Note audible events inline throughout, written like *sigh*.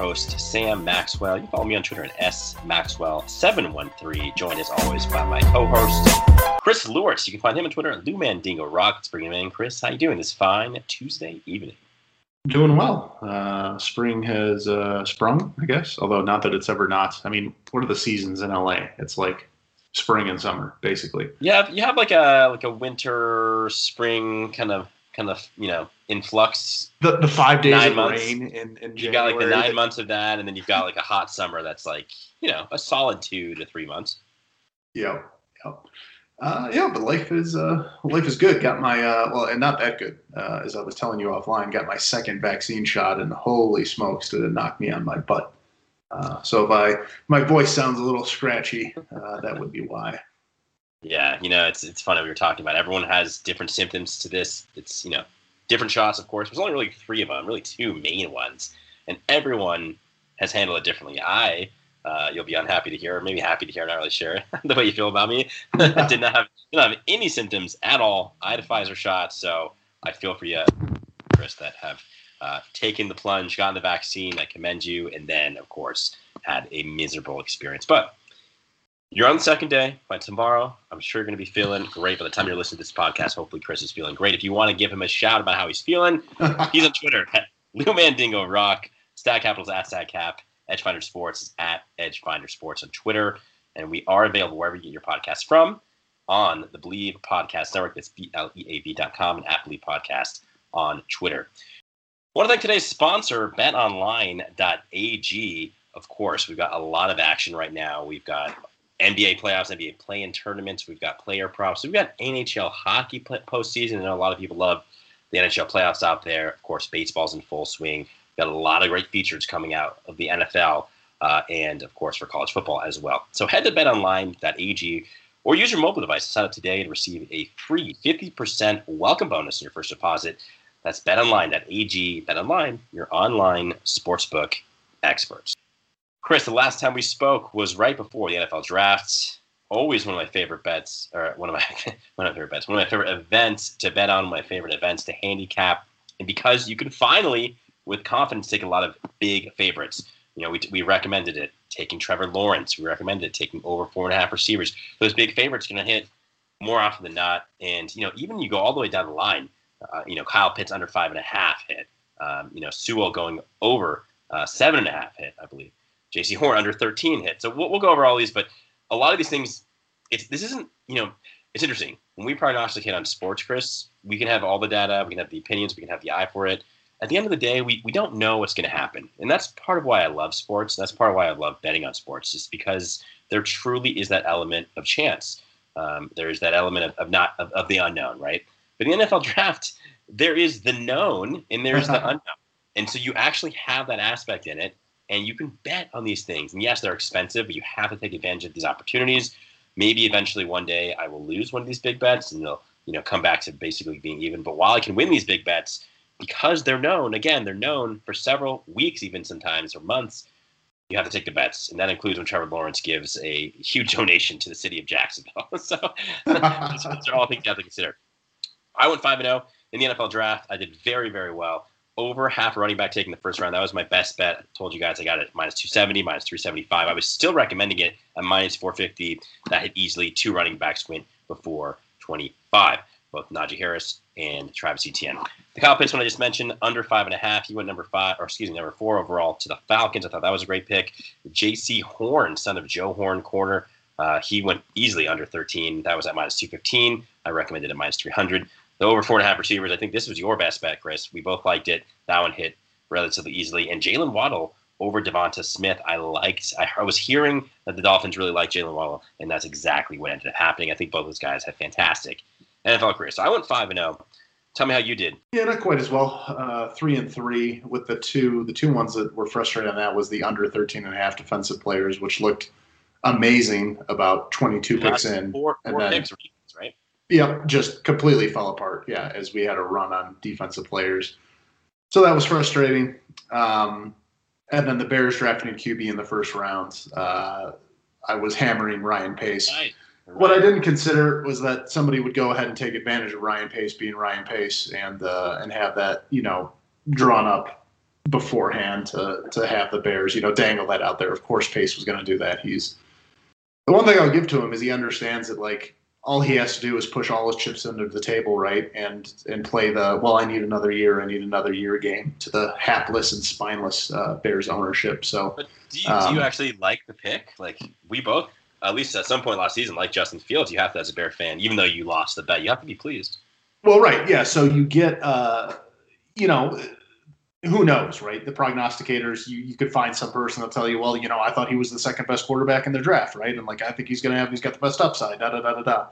Host, Sam Maxwell. You follow me on Twitter at smaxwell713. Joined as always by my co-host, Chris Lewis. You can find him on Twitter at LouMandingo Rock. Let's bring him in. Chris, how you doing this fine Tuesday evening? Doing well. Uh, spring has uh, sprung, I guess. Although not that it's ever not. I mean, what are the seasons in LA? It's like spring and summer, basically. Yeah, you have like a like a winter, spring kind of kind of you know influx. The the five days Nine of months. rain in, in You got like the nine months of that, and then you've got like a hot summer that's like you know a solid two to three months. Yeah, yeah, uh, yeah. But life is uh, life is good. Got my uh, well, and not that good. Uh, as I was telling you offline, got my second vaccine shot, and holy smokes, did it knock me on my butt. Uh, so if I my voice sounds a little scratchy, uh, that would be why. Yeah, you know, it's it's funny we were talking about. Everyone has different symptoms to this. It's you know, different shots, of course. There's only really three of them, really two main ones, and everyone has handled it differently. I, uh, you'll be unhappy to hear, or maybe happy to hear, not really sure *laughs* the way you feel about me. *laughs* did not have did not have any symptoms at all. I had a Pfizer shot, so I feel for you, Chris, that have uh, taken the plunge, gotten the vaccine. I commend you, and then of course had a miserable experience, but. You're on the second day. By tomorrow, I'm sure you're going to be feeling great. By the time you're listening to this podcast, hopefully Chris is feeling great. If you want to give him a shout about how he's feeling, *laughs* he's on Twitter at LouMandingo Rock. Stat Capital's at StatCap. Edgefinder Sports is at Edgefinder Sports on Twitter. And we are available wherever you get your podcasts from on the Bleav Podcast Network. That's B-L-E-A-V dot com and at Bleav Podcast on Twitter. I want to thank today's sponsor, betonline.ag. Of course, we've got a lot of action right now. We've got NBA playoffs, NBA play-in tournaments. We've got player props. We've got NHL hockey postseason. I know a lot of people love the NHL playoffs out there. Of course, baseball's in full swing. We've got a lot of great features coming out of the NFL uh, and, of course, for college football as well. So head to betonline.ag or use your mobile device to sign up today and receive a free 50% welcome bonus in your first deposit. That's betonline.ag. BetOnline, your online sportsbook experts. Chris, the last time we spoke was right before the NFL draft. Always one of my favorite bets, or one of my *laughs* one of my favorite bets, one of my favorite events to bet on, my favorite events to handicap, and because you can finally, with confidence, take a lot of big favorites. You know, we, we recommended it taking Trevor Lawrence. We recommended it taking over four and a half receivers. Those big favorites are going to hit more often than not. And you know, even you go all the way down the line. Uh, you know, Kyle Pitts under five and a half hit. Um, you know, Sewell going over uh, seven and a half hit, I believe. Jaycee Horn under 13 hit. So we'll, we'll go over all these, but a lot of these things, it's this isn't, you know, it's interesting. When we prognosticate on sports, Chris, we can have all the data, we can have the opinions, we can have the eye for it. At the end of the day, we, we don't know what's going to happen. And that's part of why I love sports. That's part of why I love betting on sports, just because there truly is that element of chance. Um, there's that element of, of not of, of the unknown, right? But in the NFL *laughs* draft, there is the known and there's the *laughs* unknown. And so you actually have that aspect in it and you can bet on these things. And yes, they're expensive, but you have to take advantage of these opportunities. Maybe eventually one day I will lose one of these big bets and they'll, you know, come back to basically being even. But while I can win these big bets, because they're known, again, they're known for several weeks, even sometimes, or months, you have to take the bets. And that includes when Trevor Lawrence gives a huge *laughs* donation to the city of Jacksonville. *laughs* so *laughs* those are all things you have to consider. I went 5 0 in the NFL draft. I did very, very well over half running back taking the first round. That was my best bet. I told you guys I got it minus 270, minus 375. I was still recommending it at minus 450. That hit easily. Two running backs went before 25, both Najee Harris and Travis Etienne. The Kyle Pitts one I just mentioned, under five and a half. He went number five, or excuse me, number four overall to the Falcons. I thought that was a great pick. Jaycee Horn, son of Joe Horn, corner. Uh, he went easily under 13. That was at minus 215. I recommended at minus 300 the over four and a half receivers. I think this was your best bet, Chris. We both liked it. That one hit relatively easily. And Jaylen Waddle over Devonta Smith, I liked. I, I was hearing that the Dolphins really like Jaylen Waddle, and that's exactly what ended up happening. I think both those guys had fantastic NFL careers. So I went five and zero. Tell me how you did. Yeah, not quite as well. Uh, three and three with the two the two ones that were frustrating on that was the under 13 and a half defensive players, which looked amazing about 22 picks in. Four, and then- picks? Yep, just completely fell apart. Yeah, as we had a run on defensive players. So that was frustrating. Um, and then the Bears drafting a QB in the first round. Uh, I was hammering Ryan Pace. Right. What I didn't consider was that somebody would go ahead and take advantage of Ryan Pace being Ryan Pace and uh, and have that you know drawn up beforehand to to have the Bears you know dangle that out there. Of course, Pace was going to do that. He's the one thing I'll give to him is he understands that like all he has to do is push all his chips under the table, right, and and play the well. I need another year. I need another year game to the hapless and spineless uh, Bears ownership. So But do you, do Um, you actually like the pick? Like we both, at least at some point last season, like Justin Fields. You have to, as a Bear fan, even though you lost the bet, you have to be pleased. Well, right, yeah. So you get, uh, you know, who knows, right? The prognosticators, you, you could find some person that'll tell you, well, you know, I thought he was the second best quarterback in the draft, right? And like, I think he's going to have, he's got the best upside, da da da da da.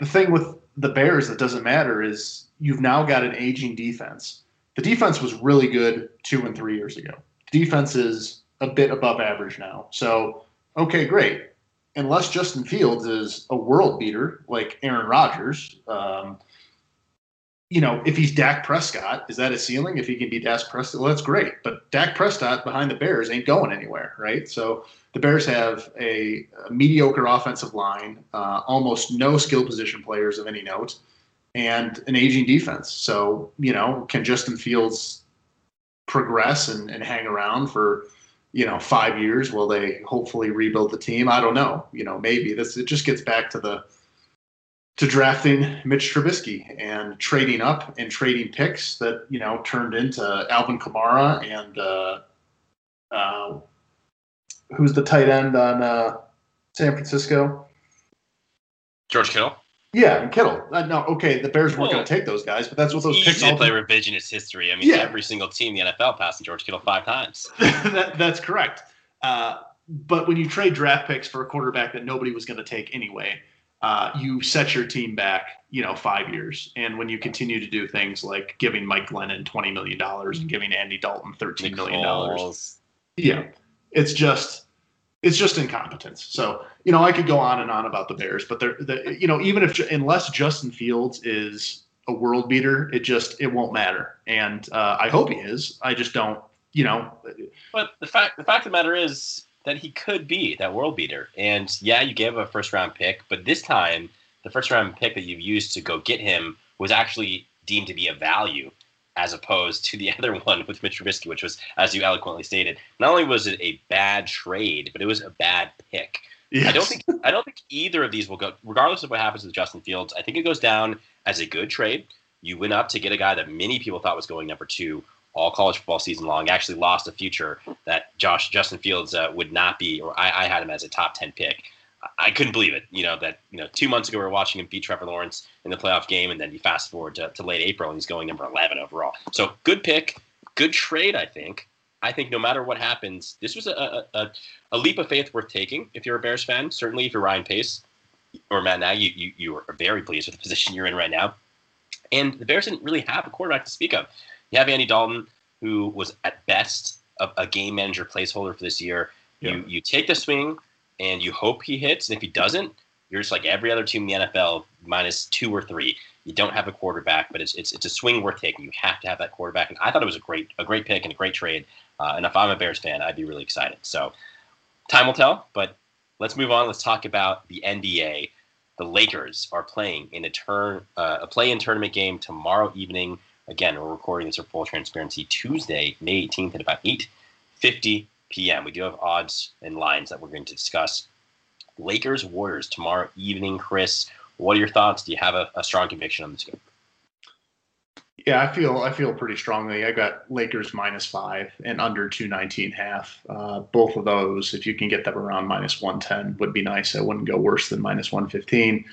The thing with the Bears that doesn't matter is you've now got an aging defense. The defense was really good two and three years ago. Defense is a bit above average now. So, okay, great. Unless Justin Fields is a world beater like Aaron Rodgers, um, you know, if he's Dak Prescott, is that a ceiling? If he can be Dak Prescott, well, that's great. But Dak Prescott behind the Bears ain't going anywhere, right? So the Bears have a, a mediocre offensive line, uh, almost no skill position players of any note, and an aging defense. So, you know, can Justin Fields progress and, and hang around for, you know, five years while they hopefully rebuild the team? I don't know. You know, maybe this it just gets back to the to drafting Mitch Trubisky and trading up and trading picks that you know turned into Alvin Kamara and uh, uh, who's the tight end on uh, San Francisco? George Kittle. Yeah, and Kittle. Uh, no, okay, the Bears weren't Well, going to take those guys, but that's what those Easy picks to play revisionist history. I mean, Yeah. every single team in the NFL passed George Kittle five times. *laughs* that, that's correct. Uh, but when you trade draft picks for a quarterback that nobody was going to take anyway, uh, you set your team back, you know, five years. And when you continue to do things like giving Mike Glennon twenty million dollars and giving Andy Dalton thirteen million dollars, yeah, it's just it's just incompetence. So you know, I could go on and on about the Bears, but they're the you know even if unless Justin Fields is a world beater, it just it won't matter. And uh, I hope he is. I just don't. You know, But the fact the fact of the matter is that he could be that world beater. And yeah, you gave him a first round pick, but this time the first round pick that you used to go get him was actually deemed to be a value as opposed to the *laughs* other one with Mitch Trubisky, which was, as you eloquently stated, not only was it a bad trade, but it was a bad pick. I don't think I don't think either of these will go, regardless of what happens with Justin Fields. I think it goes down as a good trade. You went up to get a guy that many people thought was going number two all college football season long. Actually, lost a future that Josh Justin Fields uh, would not be, or I, I had him as a top ten pick. I- couldn't believe it. You know that you know two months ago we were watching him beat Trevor Lawrence in the playoff game, and then you fast forward to, to late April and he's going number eleven overall. So good pick, good trade. I think. I think no matter what happens, this was a, a, a, a leap of faith worth taking if you're a Bears fan. Certainly, if you're Ryan Pace or Matt Nagy, you, you, you are very pleased with the position you're in right now. And the Bears didn't really have a quarterback to speak of. You have Andy Dalton, who was at best a, a game manager placeholder for this year. Yeah. You you take the swing and you hope he hits, and if he doesn't, you're just like every other team in the NFL, minus two or three. You don't have a quarterback, but it's it's it's a swing worth taking. You have to have that quarterback, and I thought it was a great a great pick and a great trade. Uh, and if I'm a Bears fan, I'd be really excited. So time will tell, but let's move on. Let's talk about the NBA. The Lakers are playing in a turn uh, a play-in tournament game tomorrow evening. Again, we're recording this for full transparency Tuesday, May 18th at about 8:50 p.m. We do have odds and lines that we're going to discuss. Lakers Warriors tomorrow evening. Chris, what are your thoughts? Do you have a, a strong conviction on this game? Yeah, I feel I feel pretty strongly. I got Lakers minus five and under two nineteen half. Uh, both of those, if you can get them around minus one ten, would be nice. I wouldn't go worse than minus one fifteen.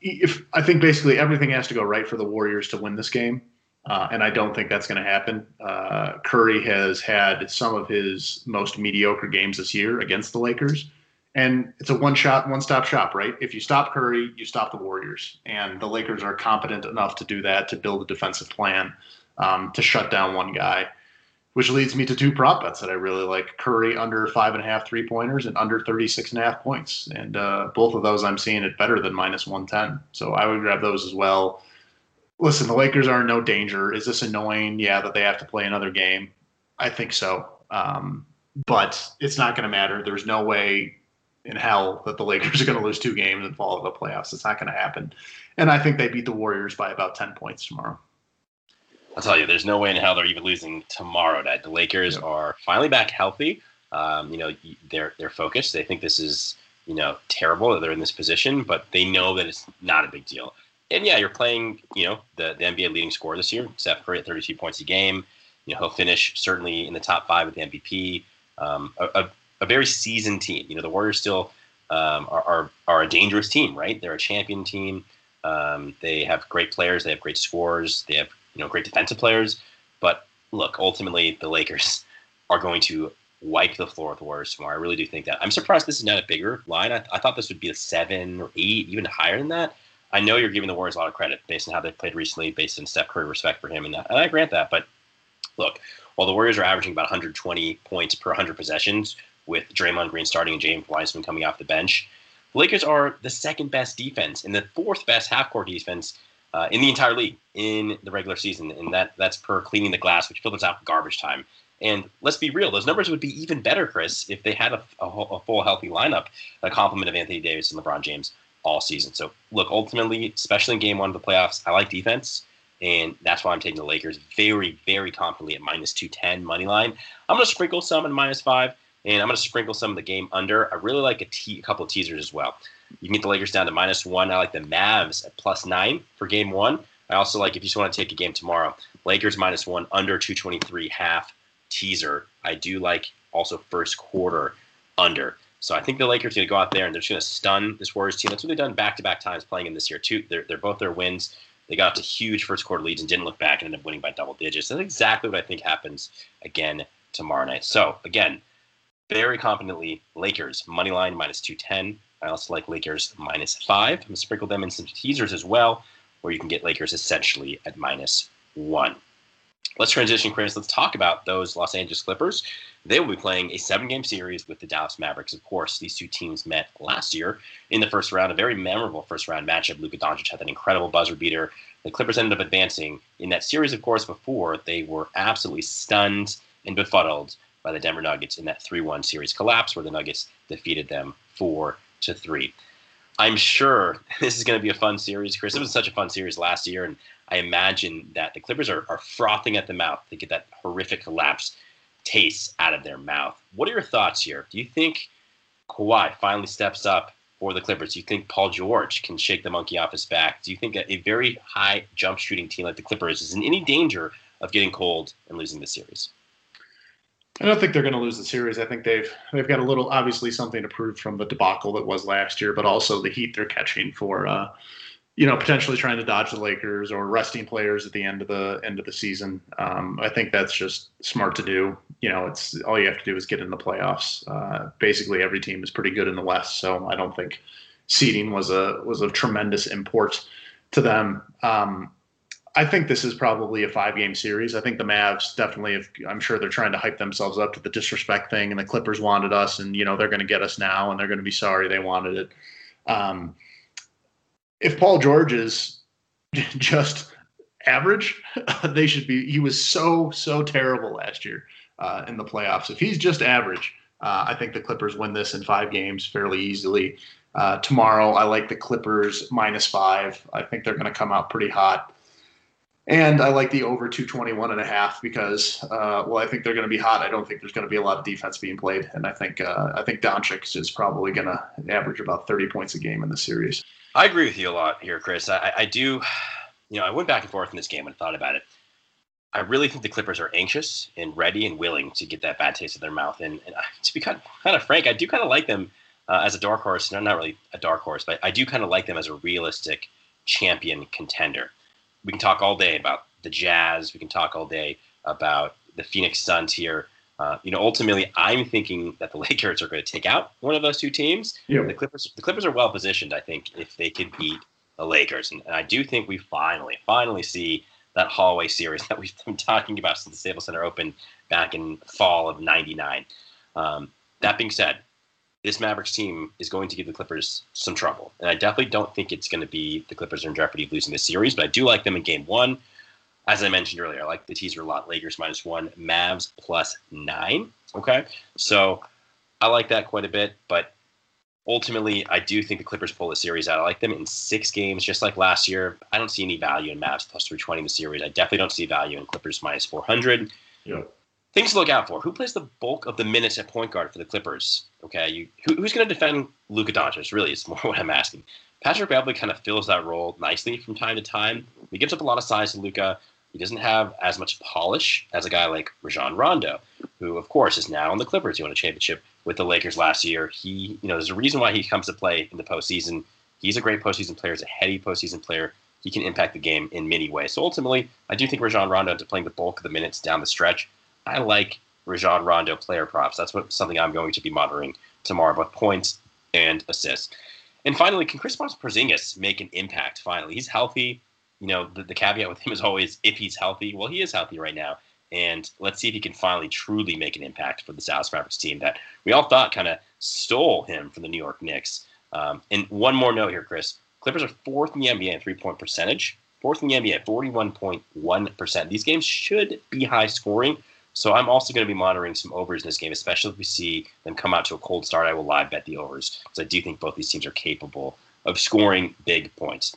If I think basically everything has to go right for the Warriors to win this game, uh, and I don't think that's going to happen. Uh, Curry has had some of his most mediocre games this year against the Lakers. And it's a one shot, one stop shop, right? If you stop Curry, you stop the Warriors. And the Lakers are competent enough to do that, to build a defensive plan, um, to shut down one guy. Which leads me to two prop bets that I really like Curry under five and a half three pointers and under 36 and a half points. And uh, both of those I'm seeing it better than minus 110. So I would grab those as well. Listen, the Lakers are in no danger. Is this annoying? Yeah, that they have to play another game. I think so. Um, but it's not going to matter. There's no way in hell that the Lakers *laughs* are going to lose two games and fall out of the playoffs. It's not going to happen. And I think they beat the Warriors by about 10 points tomorrow. I'll tell you, there's no way in hell they're even losing tomorrow night. The Lakers are finally back healthy. Um, you know, they're they're focused. They think this is you know terrible that they're in this position, but they know that it's not a big deal. And yeah, you're playing you know the, the NBA leading scorer this year, Steph Curry at 32 points a game. You know, he'll finish certainly in the top five with the MVP. Um, a, a, a, very seasoned team. You know, the Warriors still um, are, are, are a dangerous team, right? They're a champion team. Um, they have great players. They have great scores. They have you know great defensive players. But look, ultimately the Lakers *laughs* are going to wipe the floor with the Warriors tomorrow. I really do think that. I'm surprised this is not a bigger line. I, I thought this would be a seven or eight, even higher than that. I know you're giving the Warriors a lot of credit based on how they've played recently, based on Steph Curry respect for him, and, that, and I grant that. But look, while the Warriors are averaging about 120 points per 100 possessions, with Draymond Green starting and James Wiseman coming off the bench, the Lakers are the second best defense and the fourth best half court defense uh, in the entire league in the regular season, and that that's per cleaning the glass, which filters out garbage time. And let's be real; those numbers would be even better, Chris, if they had a, a, a full healthy lineup, a complement of Anthony Davis and LeBron James all season. So, look, ultimately, especially in Game One of the playoffs, I like defense, and that's why I'm taking the Lakers very, very confidently at minus two ten money line. I'm going to sprinkle some in minus five, and I'm going to sprinkle some of the game under. I really like a, te- a couple of teasers as well. You can get the Lakers down to minus one. I like the Mavs at plus nine for game one. I also like if you just want to take a game tomorrow, Lakers minus one under 223 half teaser. I do like also first quarter under. So I think the Lakers are going to go out there and they're just going to stun this Warriors team. That's what they've done back to back times playing in this year too. They're, they're both their wins. They got to huge first quarter leads and didn't look back and ended up winning by double digits. That's exactly what I think happens again tomorrow night. So again, very confidently, Lakers money line minus 210. I also like Lakers minus five. I'm going to sprinkle them in some teasers as well, where you can get Lakers essentially at minus one. Let's transition, Chris. Let's talk about those Los Angeles Clippers. They will be playing a seven game series with the Dallas Mavericks. Of course, these two teams met last year in the first round, a very memorable first round matchup. Luka Doncic had an incredible buzzer beater. The Clippers ended up advancing in that series, of course, before they were absolutely stunned and befuddled by the Denver Nuggets in that 3 1 series collapse, where the Nuggets defeated them 4 to three. I'm sure *laughs* this is going to be a fun series, Chris. It was such a fun series last year, and I imagine that the Clippers are, are frothing at the mouth to get that horrific collapse taste out of their mouth. What are your thoughts here? Do you think Kawhi finally steps up for the Clippers? Do you think Paul George can shake the monkey off his back? Do you think a, a very high jump shooting team like the Clippers is in any danger of getting cold and losing the series? I don't think they're going to lose the series. I think they've they've got a little obviously something to prove from the debacle that was last year, but also the heat they're catching for uh, you know potentially trying to dodge the Lakers or resting players at the end of the end of the season. Um, I think that's just smart to do. You know, it's all you have to do is get in the playoffs. Uh, basically, every team is pretty good in the West, so I don't think seeding was a was of tremendous import to them. Um, I think this is probably a five game series. I think the Mavs definitely, if, I'm sure they're trying to hype themselves up to the disrespect thing, and the Clippers wanted us, and you know they're going to get us now, and they're going to be sorry they wanted it. Um, if Paul George is *laughs* just average, *laughs* they should be. He was so so terrible last year uh, in the playoffs. If he's just average, uh, I think the Clippers win this in five games fairly easily. Uh, tomorrow, I like the Clippers minus five. I think they're going to come out pretty hot. And I like the over 221 and a half because, uh, well, I think they're going to be hot. I don't think there's going to be a lot of defense being played, and I think uh, I think Doncic is probably going to average about 30 points a game in the series. I agree with you a lot here, Chris. I, I do. You know, I went back and forth in this game and thought about it. I really think the Clippers are anxious and ready and willing to get that bad taste in their mouth. And, and to be kind of, kind of frank, I do kind of like them uh, as a dark horse. No, not really a dark horse, but I do kind of like them as a realistic champion contender we can talk all day about the Jazz. We can talk all day about the Phoenix Suns here. Uh, you know, ultimately, I'm thinking that the *laughs* Lakers are going to take out one of those two teams. Yeah. The Clippers, the Clippers are well positioned, I think, if they could beat the Lakers, and, and I do think we finally, finally see that hallway series *laughs* that we've been talking about since the Staples Center opened back in fall of '99. Um, that being said, this Mavericks team is going to give the Clippers some trouble, and I definitely don't think it's going to be the Clippers are in jeopardy of losing the series. But I do like them in Game One. As I mentioned earlier, I like the teaser a lot. Lakers minus one, Mavs plus nine. Okay, so I like that quite a bit, but ultimately, I do think the Clippers pull the series out. I like them in six games, just like last year. I don't see any value in Mavs plus 320 in the series. I definitely don't see value in Clippers minus 400. Yeah. Things to look out for. Who plays the bulk of the minutes at point guard for the Clippers? Okay, you, who, who's going to defend Luka Doncic? Really, is more *laughs* what I'm asking. Patrick Beverley kind of fills that role nicely from time to time. He gives up a lot of size to Luka. He doesn't have as much polish as a guy like Rajon Rondo, who, of course, is now on the Clippers. He won a championship with the Lakers last year. He, you know, there's a reason why he comes to play in the postseason. He's a great postseason player. He's a heady postseason player. He can impact the game in many ways. So ultimately, I do think Rajon Rondo to playing the bulk of the minutes down the stretch. I like Rajon Rondo player props. That's what something I'm going to be monitoring tomorrow, both points and assists. And finally, can Kristaps Porzingis make an impact? Finally, he's healthy. You know, the, the caveat with him is always if he's healthy. Well, he is healthy right now. And let's see if he can finally truly make an impact for the Dallas Mavericks team that we all thought kind of stole him from the New York Knicks. Um, and one more note here, Chris. Clippers are fourth in the NBA in three point percentage, fourth in the NBA at 41.1%. These games should be high scoring. So I'm also going to be monitoring some overs in this game, especially if we see them come out to a cold start. I will live bet the overs because I do think both these teams are capable of scoring big points.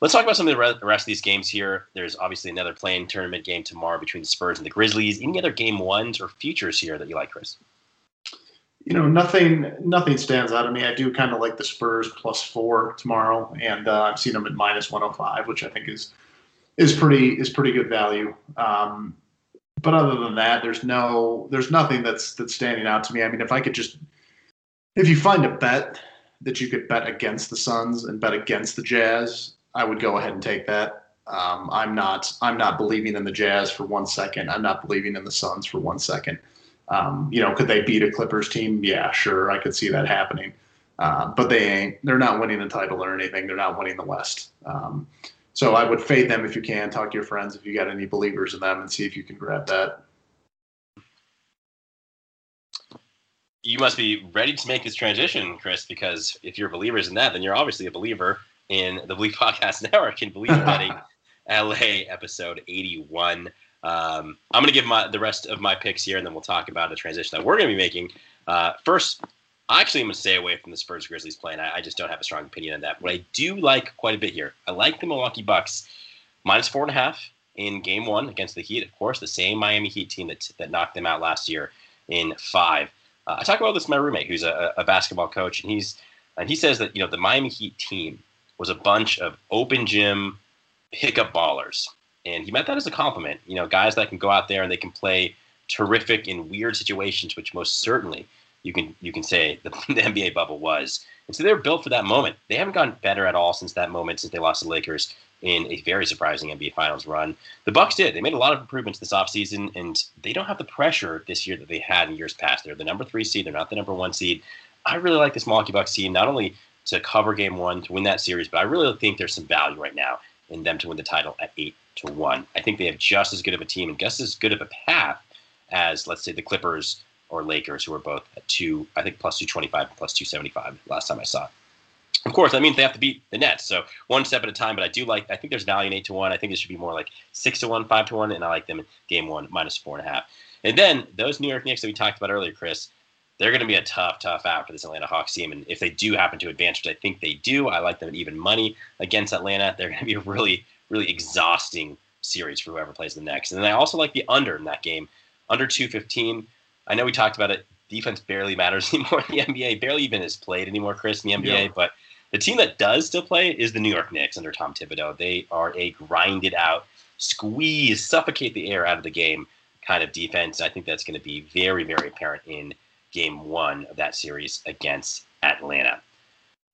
Let's talk about some of the rest of these games here. There's obviously another play-in tournament game tomorrow between the Spurs and the Grizzlies. Any other game ones or futures here that you like, Chris? You know, nothing nothing stands out to me. I do kind of like the Spurs plus four tomorrow, and uh, I've seen them at minus 105, which I think is is pretty is pretty good value. Um, but other than that, there's no there's nothing that's that's standing out to me. I mean, if I could just if you find a bet that you could bet against the Suns and bet against the Jazz, I would go ahead and take that. Um, I'm not I'm not believing in the Jazz for one second. I'm not believing in the Suns for one second. Um, you know, could they beat a Clippers team? Yeah, sure, I could see that happening. Uh, but they ain't. They're not winning the title or anything. They're not winning the West. Um, so I would fade them if you can. Talk to your friends if you got any believers in them, and see if you can grab that. You must be ready to make this transition, Chris, because if you're believers in that, then you're obviously a believer in the Bleav *laughs* Podcast Network and Bleav *laughs* Betting LA episode 81. Um, I'm going to give my the rest of my picks here, and then we'll talk about the transition that we're going to be making. Uh, first, actually, I'm going to stay away from the Spurs Grizzlies play, I, I, just don't have a strong opinion on that. What I do like quite a bit here, I like the Milwaukee Bucks minus four and a half in Game One against the Heat. Of course, the same Miami Heat team that that knocked them out last year in five. Uh, I talk about this with my roommate, who's a, a basketball coach, and he's and he says that you know the Miami Heat team was a bunch of open gym pickup ballers. And he meant that as a compliment. You know, guys that can go out there and they can play terrific in weird situations, which most certainly you can you can say the, *laughs* the NBA bubble was. And so they're built for that moment. They haven't gotten better at all since that moment, since they lost the Lakers in a very surprising NBA Finals run. The Bucks did. They made a lot of improvements this offseason, and they don't have the pressure this year that they had in years past. They're the number three seed. They're not the number one seed. I really like this Milwaukee Bucks team, not only to cover game one to win that series. But I really think there's some value right now in them to win the title at eight to one. I think they have just as good of a team and just as good of a path as let's say the Clippers or Lakers, who are both at two, I think plus two twenty five and plus two seventy five last time I saw. Of course, that means they have to beat the Nets. So one step at a time. But I do like. I think there's value in eight to one. I think it should be more like six to one, five to one, and I like them in game one minus four and a half. And then those New York Knicks that we talked about earlier, Chris they're going to be a tough, tough out for this Atlanta Hawks team. And if they do happen to advance, which I think they do, I like them at even money against Atlanta. They're going to be a really, really exhausting series for whoever plays the next. And then I also like the under in that game, under 215. I know we talked about it. Defense barely matters *laughs* anymore in the NBA. Barely even is played anymore, Chris, in the NBA. Yeah. But the team that does still play is the New York Knicks under Tom Thibodeau. They are a grinded out, squeeze, suffocate the air out of the game kind of defense. I think that's going to be very, very apparent in game one of that series against Atlanta.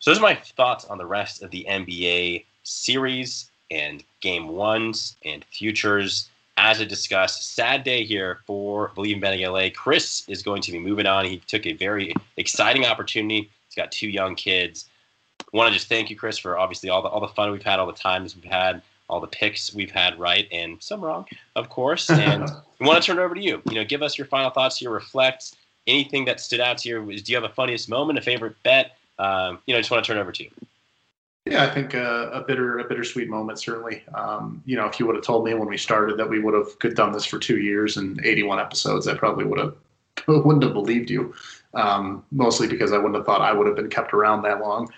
So those are my thoughts on the rest of the NBA series and game ones and futures. As I discussed, sad day here for Bleav in Betting LA. Chris is going to be moving on. He took a very exciting opportunity. He's got two young kids. I want to just thank you, Chris, for obviously all the all the fun we've had, all the times we've had all the picks we've had right and some wrong, of course. *laughs* And we want to turn it over to you. You know, give us your final thoughts here, reflect anything that stood out to you. Do you have a funniest moment, a favorite bet? Um, you know, I just want to turn it over to you. Yeah, I think uh, a bitter, a bittersweet moment. Certainly, um, you know, if you would have told me when we started that we would have done this for two years and 81 episodes, I probably would have *laughs* wouldn't have believed you. Um, mostly because I wouldn't have thought I would have been kept around that long.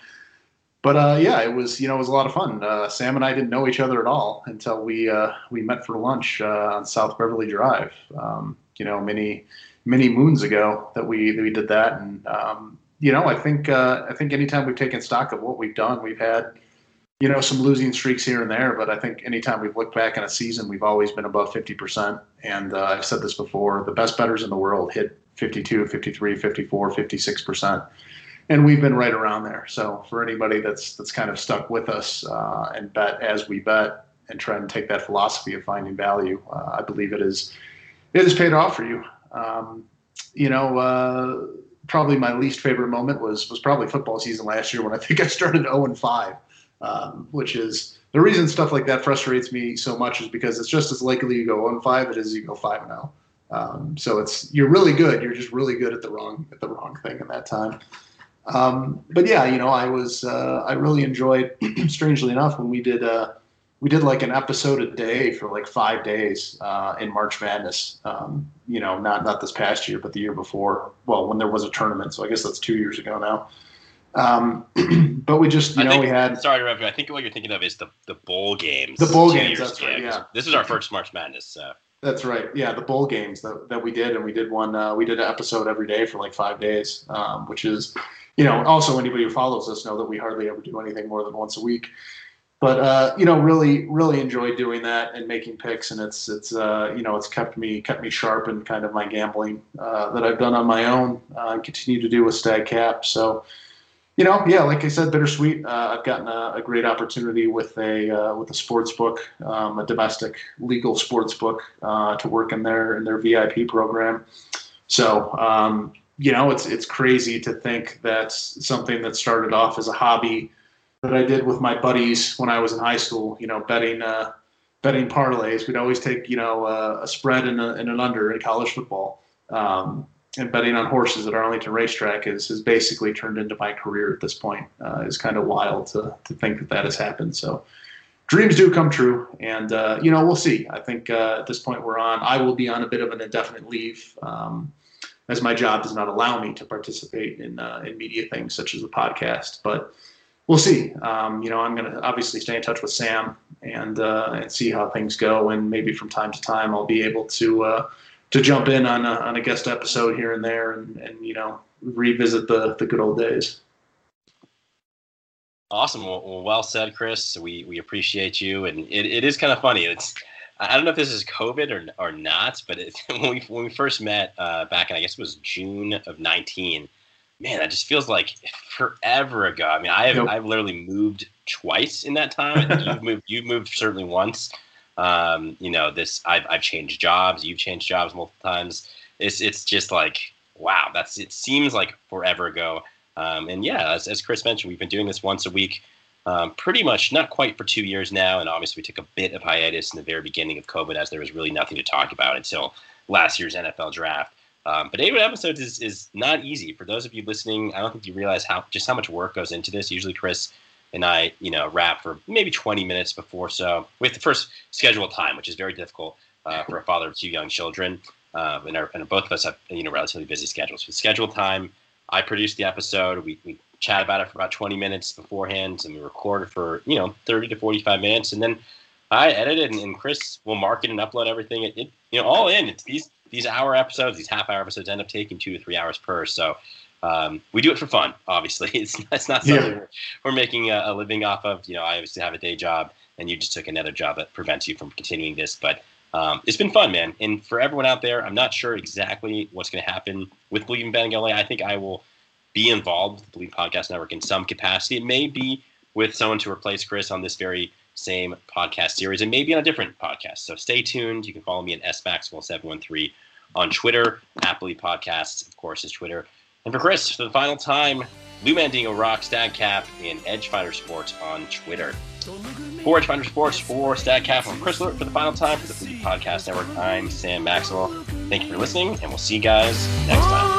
But uh, yeah, it was you know it was a lot of fun. Uh, Sam and I didn't know each other at all until we uh, we met for lunch uh, on South Beverly Drive. Um, you know, many many moons ago that we that we did that, and um, you know, I think uh, I think anytime we've taken stock of what we've done, we've had you know some losing streaks here and there, but I think anytime we've looked back on a season, we've always been above 50%. And uh, I've said this before: the best bettors in the world hit 52, 53, 54, 56%, and we've been right around there. So for anybody that's that's kind of stuck with us uh, and bet as we bet and try and take that philosophy of finding value, uh, I believe it is it has paid off for you. Um, you know uh, probably my least favorite moment was was probably football season last year when I *laughs* think I started 0 and 5, um, which is the reason stuff like that frustrates me so much is because it's just as likely you go 0 and 5 as you go 5 and 0. Um, so it's you're really good. You're just really good at the wrong at the wrong thing in that time. Um, but yeah, you know, I was uh, I really enjoyed. *clears throat* strangely enough, when we did uh, we did like an episode a day for like five days uh, in March Madness. Um, you know, not not this past year, but the year before. Well, when there was a tournament, so I guess that's two years ago now. Um, *clears throat* but we just, you I know, think, we had. Sorry to interrupt you. I think what you're thinking of is the the bowl games. The bowl games. That's right. Yeah. This is our first March Madness. So. That's right. Yeah, the bowl games that, that we did, and we did one. Uh, we did an episode every day for like five days, um, which is, you know, also anybody who follows us know that we hardly ever do anything more than once a week but uh, you know, really, really enjoyed doing that and making picks, and it's it's uh, you know it's kept me kept me sharp in kind of my gambling uh, that I've done on my own uh, and continue to do with StatCap. So, you know, yeah, like I said, bittersweet. Uh, I've gotten a, a, great opportunity with a uh, with a sports book, um, a domestic legal sports book, to work in their in their VIP program. So. Um, you know, it's it's crazy to think that something that started off as a hobby that I did with my buddies when I was in high school. You know, betting uh, betting parlays. We'd always take you know uh, a spread and, a, and, an under in college football. Um, and betting on horses at Arlington Racetrack is has basically turned into my career at this point. Uh, it's kind of wild to to think that that has happened. So. Dreams do come true, and uh, you know we'll see. I think uh, at this point we're on. I will be on a bit of an indefinite leave, um, as my job does not allow me to participate in uh, in media things such as a podcast. But we'll see. Um, you know, I'm going to obviously stay in touch with Sam and uh, and see how things go, and maybe from time to time I'll be able to uh, to jump in on a, on a guest episode here and there, and, and you know revisit the the good old days. Awesome. Well, well said, Chris. We we appreciate you, and it, it is kind of funny. It's I don't know if this is COVID or or not, but it, *laughs* when we when we first met uh, back in I guess it was June of nineteen man, that just feels like forever ago. I mean, I have I've literally moved twice in that time. you've *laughs* moved you've moved certainly once. Um, you know, this I've I've changed jobs. You've changed jobs multiple times. It's it's just like wow. That's it seems like forever ago. Um, and yeah, as, as Chris mentioned, we've been doing this once a week. Um, pretty much not quite for two years now, and obviously we took a bit of hiatus in the very beginning of COVID as there was really nothing to talk about until last year's NFL draft. Um, but 81 episodes is, is not easy. For those of you listening, I don't think you realize how just how much work goes into this. Usually, Chris and I, you know, wrap for maybe 20 minutes before so with the first scheduled time, which is very difficult uh, for a father of two young children. Uh, and, our, and both of us have you know relatively busy schedules. With scheduled time, I produce the episode. We, we chat about it for about 20 minutes beforehand, and we record for you know 30 to 45 minutes, and then I edit it, and, and Chris will mark it and upload everything. It, it you know all in. It's these these hour episodes, these half hour episodes end up taking two to three hours per. So um, we do it for fun, obviously. *laughs* It's, it's not something yeah. we're, making a, a, living off of. You know, I obviously have a day job, and you just took another job that prevents you from continuing this. But um, it's been fun, man. And for everyone out there, I'm not sure exactly what's going to happen with Bleav in LA. I think I will be involved with the Bleav Podcast Network in some capacity. It may be with someone to replace Chris on this very same podcast series and maybe on a different podcast. So stay tuned. You can follow me at smaxwell713 on Twitter. Happily Podcasts, of course, is Twitter. And for Chris, for the final time, Lou Mandingo Rock, StatCap, and Edgefinder Sports on Twitter. For Edge Finder Sports, for StatCap, from Chris Lurt for the final time for the Bleav Podcast Network, I'm Sam Maxwell. Thank you for listening, and we'll see you guys next time.